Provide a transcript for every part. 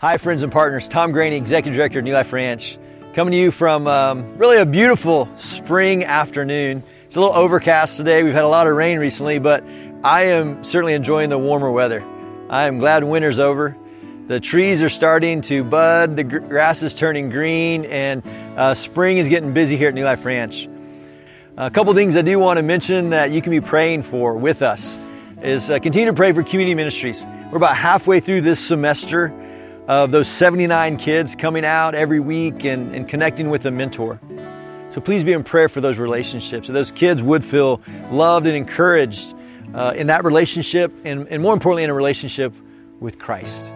Hi, friends and partners. Tom Graney, Executive Director of New Life Ranch, coming to you from um, really a beautiful spring afternoon. It's a little overcast today. We've had a lot of rain recently, but I am certainly enjoying the warmer weather. I am glad winter's over. The trees are starting to bud, the grass is turning green, and uh, spring is getting busy here at New Life Ranch. A couple things I do want to mention that you can be praying for with us is uh, continue to pray for community ministries. We're about halfway through this semester of those 79 kids coming out every week and, and connecting with a mentor. So please be in prayer for those relationships. So those kids would feel loved and encouraged uh, in that relationship and, and more importantly, in a relationship with Christ.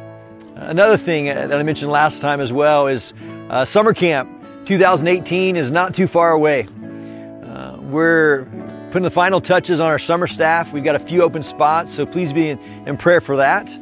Another thing that I mentioned last time as well is uh, summer camp 2018 is not too far away. Uh, we're putting the final touches on our summer staff. We've got a few open spots, so please be in, in prayer for that.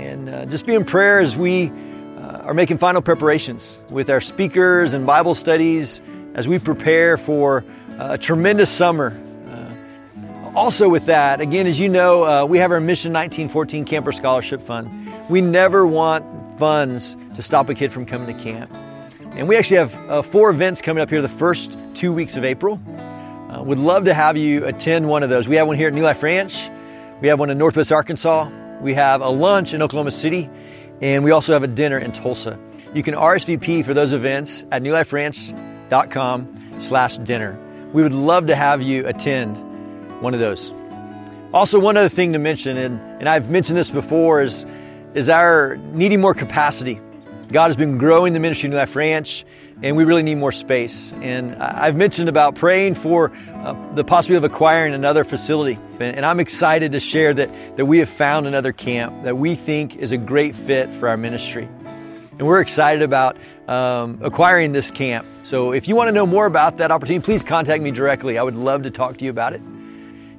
And uh, just be in prayer as we uh, are making final preparations with our speakers and Bible studies as we prepare for uh, a tremendous summer. Uh, also, with that, again, as you know, uh, we have our Mission 1914 Camper Scholarship Fund. We never want funds to stop a kid from coming to camp. And we actually have four events coming up here the first two weeks of April. Uh, would love to have you attend one of those. We have one here at New Life Ranch. We have one in Northwest Arkansas. We have a lunch in Oklahoma City, and we also have a dinner in Tulsa. You can RSVP for those events at newliferanch.com slash dinner. We would love to have you attend one of those. Also, one other thing to mention, and, and I've mentioned this before, is, is our needing more capacity. God has been growing the ministry New Life Ranch and we really need more space. And I've mentioned about praying for uh, the possibility of acquiring another facility. And I'm excited to share that, that we have found another camp that we think is a great fit for our ministry. And we're excited about um, acquiring this camp. So if you want to know more about that opportunity, please contact me directly. I would love to talk to you about it.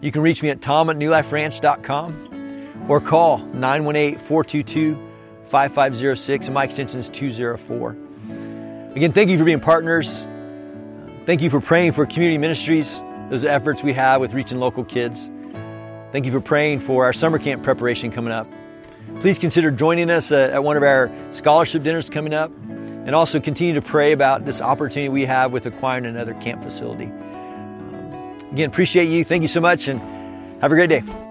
You can reach me at tom at newliferanch.com or call 918 422 5506, and my extension is 204. Again, thank you for being partners. Thank you for praying for community ministries, those efforts we have with reaching local kids. Thank you for praying for our summer camp preparation coming up. Please consider joining us at one of our scholarship dinners coming up, and also continue to pray about this opportunity we have with acquiring another camp facility. Um, again, appreciate you. Thank you so much, and have a great day.